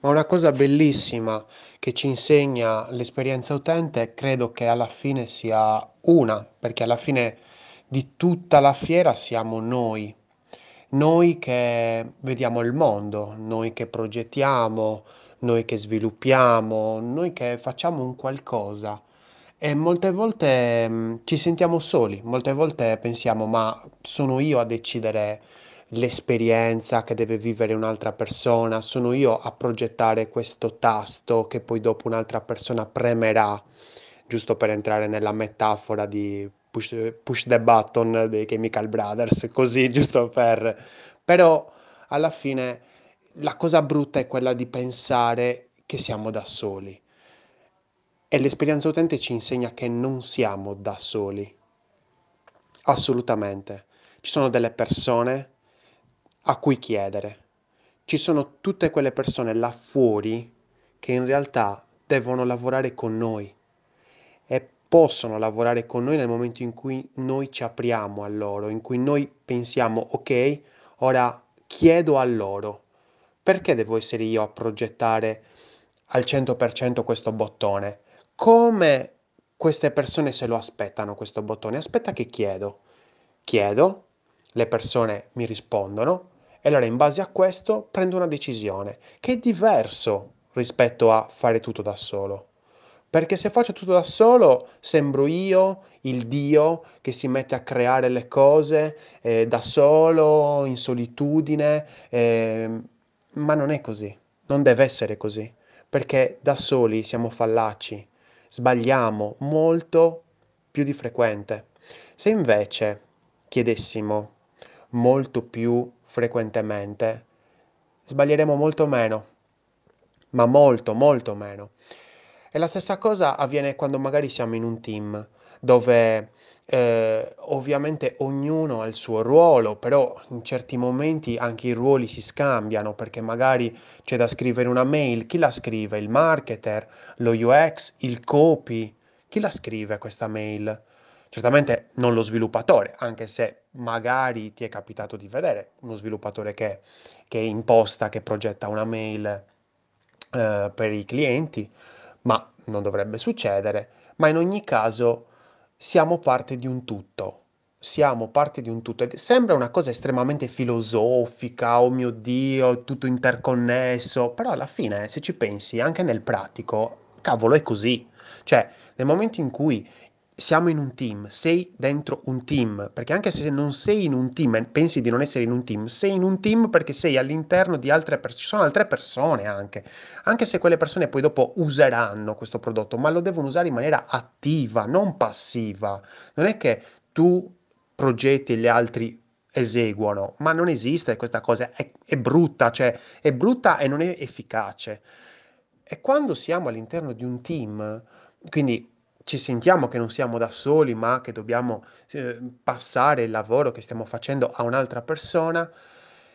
Ma una cosa bellissima che ci insegna l'esperienza utente, credo che alla fine sia una, perché alla fine di tutta la fiera siamo noi, noi che vediamo il mondo, noi che progettiamo, noi che sviluppiamo, noi che facciamo un qualcosa. E molte volte mh, ci sentiamo soli, molte volte pensiamo, ma sono io a decidere l'esperienza che deve vivere un'altra persona, sono io a progettare questo tasto che poi dopo un'altra persona premerà, giusto per entrare nella metafora di push, push the button dei Chemical Brothers, così giusto per... Però alla fine la cosa brutta è quella di pensare che siamo da soli. E l'esperienza utente ci insegna che non siamo da soli, assolutamente. Ci sono delle persone a cui chiedere. Ci sono tutte quelle persone là fuori che in realtà devono lavorare con noi e possono lavorare con noi nel momento in cui noi ci apriamo a loro, in cui noi pensiamo, ok, ora chiedo a loro, perché devo essere io a progettare al 100% questo bottone? Come queste persone se lo aspettano questo bottone? Aspetta che chiedo. Chiedo, le persone mi rispondono e allora in base a questo prendo una decisione, che è diverso rispetto a fare tutto da solo. Perché se faccio tutto da solo, sembro io il Dio che si mette a creare le cose eh, da solo, in solitudine, eh, ma non è così, non deve essere così, perché da soli siamo fallaci, sbagliamo molto più di frequente. Se invece chiedessimo molto più frequentemente, sbaglieremo molto meno, ma molto, molto meno. E la stessa cosa avviene quando magari siamo in un team dove eh, ovviamente ognuno ha il suo ruolo, però in certi momenti anche i ruoli si scambiano perché magari c'è da scrivere una mail, chi la scrive? Il marketer, lo UX, il copy, chi la scrive questa mail? Certamente non lo sviluppatore, anche se magari ti è capitato di vedere uno sviluppatore che, che imposta, che progetta una mail eh, per i clienti, ma non dovrebbe succedere. Ma in ogni caso siamo parte di un tutto. Siamo parte di un tutto. Ed sembra una cosa estremamente filosofica, oh mio Dio, tutto interconnesso, però alla fine, se ci pensi, anche nel pratico, cavolo, è così. Cioè, nel momento in cui siamo in un team, sei dentro un team, perché anche se non sei in un team e pensi di non essere in un team, sei in un team perché sei all'interno di altre persone, ci sono altre persone anche, anche se quelle persone poi dopo useranno questo prodotto, ma lo devono usare in maniera attiva, non passiva. Non è che tu progetti e gli altri eseguono, ma non esiste questa cosa, è, è brutta, cioè è brutta e non è efficace. E quando siamo all'interno di un team, quindi ci sentiamo che non siamo da soli, ma che dobbiamo eh, passare il lavoro che stiamo facendo a un'altra persona,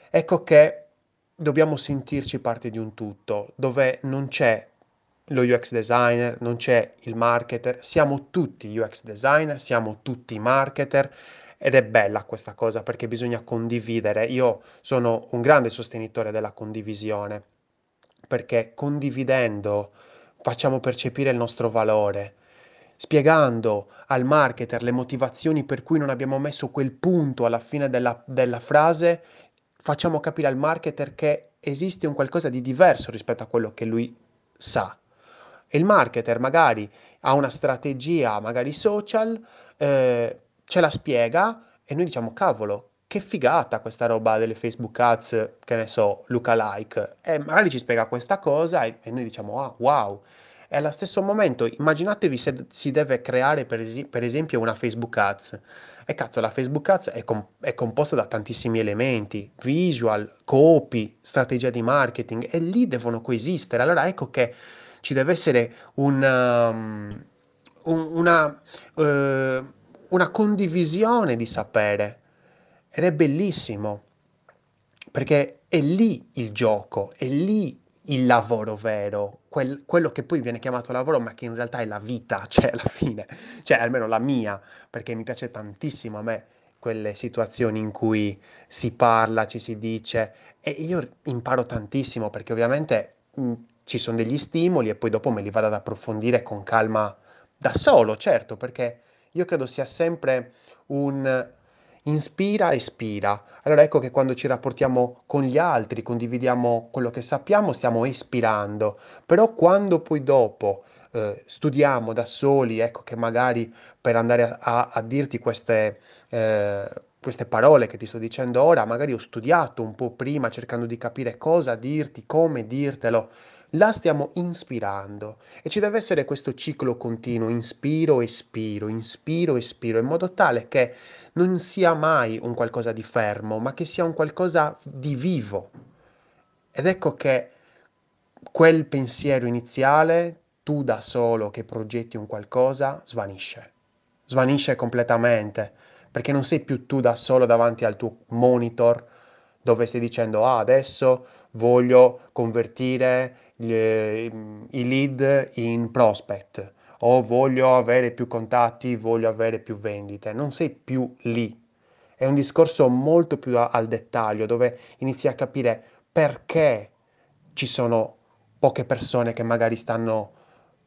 ecco che dobbiamo sentirci parte di un tutto, dove non c'è lo UX designer, non c'è il marketer, siamo tutti UX designer, siamo tutti marketer ed è bella questa cosa perché bisogna condividere. Io sono un grande sostenitore della condivisione perché condividendo facciamo percepire il nostro valore spiegando al marketer le motivazioni per cui non abbiamo messo quel punto alla fine della, della frase, facciamo capire al marketer che esiste un qualcosa di diverso rispetto a quello che lui sa. E il marketer magari ha una strategia, magari social, eh, ce la spiega e noi diciamo, cavolo, che figata questa roba delle Facebook Ads, che ne so, lookalike. E magari ci spiega questa cosa e, e noi diciamo, ah, wow. E allo stesso momento immaginatevi se si deve creare per, es- per esempio una Facebook Ads. E cazzo, la Facebook Ads è, com- è, composta da tantissimi elementi, visual, copy, strategia di marketing, e lì devono coesistere. Allora ecco che ci deve essere um, un, una, uh, una condivisione di sapere. Ed è bellissimo, perché è lì il gioco, è lì il lavoro vero, quel, quello che poi viene chiamato lavoro, ma che in realtà è la vita, cioè alla fine, cioè almeno la mia, perché mi piace tantissimo a me quelle situazioni in cui si parla, ci si dice, e io imparo tantissimo perché ovviamente mm, ci sono degli stimoli e poi dopo me li vado ad approfondire con calma da solo, certo, perché io credo sia sempre un inspira, espira. Allora ecco che quando ci rapportiamo con gli altri, condividiamo quello che sappiamo, stiamo espirando, però quando poi dopo eh, studiamo da soli, ecco che magari per andare a, a, a dirti queste, eh, queste parole che ti sto dicendo ora, magari ho studiato un po' prima cercando di capire cosa dirti, come dirtelo la stiamo inspirando e ci deve essere questo ciclo continuo, inspiro, espiro, inspiro, espiro, in modo tale che non sia mai un qualcosa di fermo, ma che sia un qualcosa di vivo. Ed ecco che quel pensiero iniziale, tu da solo che progetti un qualcosa, svanisce. Svanisce completamente, perché non sei più tu da solo davanti al tuo monitor dove stai dicendo ah, adesso voglio convertire i lead in prospect o voglio avere più contatti, voglio avere più vendite. Non sei più lì. È un discorso molto più al dettaglio dove inizi a capire perché ci sono poche persone che magari stanno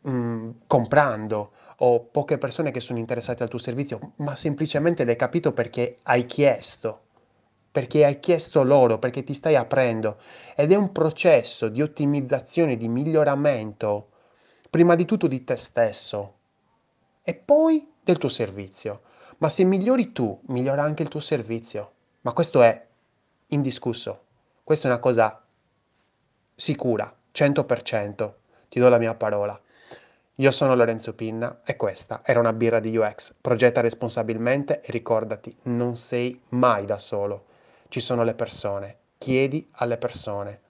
mh, comprando o poche persone che sono interessate al tuo servizio, ma semplicemente l'hai capito perché hai chiesto perché hai chiesto loro, perché ti stai aprendo ed è un processo di ottimizzazione, di miglioramento, prima di tutto di te stesso e poi del tuo servizio. Ma se migliori tu, migliora anche il tuo servizio. Ma questo è indiscusso. Questa è una cosa sicura, 100%. Ti do la mia parola. Io sono Lorenzo Pinna e questa era una birra di UX. Progetta responsabilmente e ricordati, non sei mai da solo ci sono le persone. Chiedi alle persone.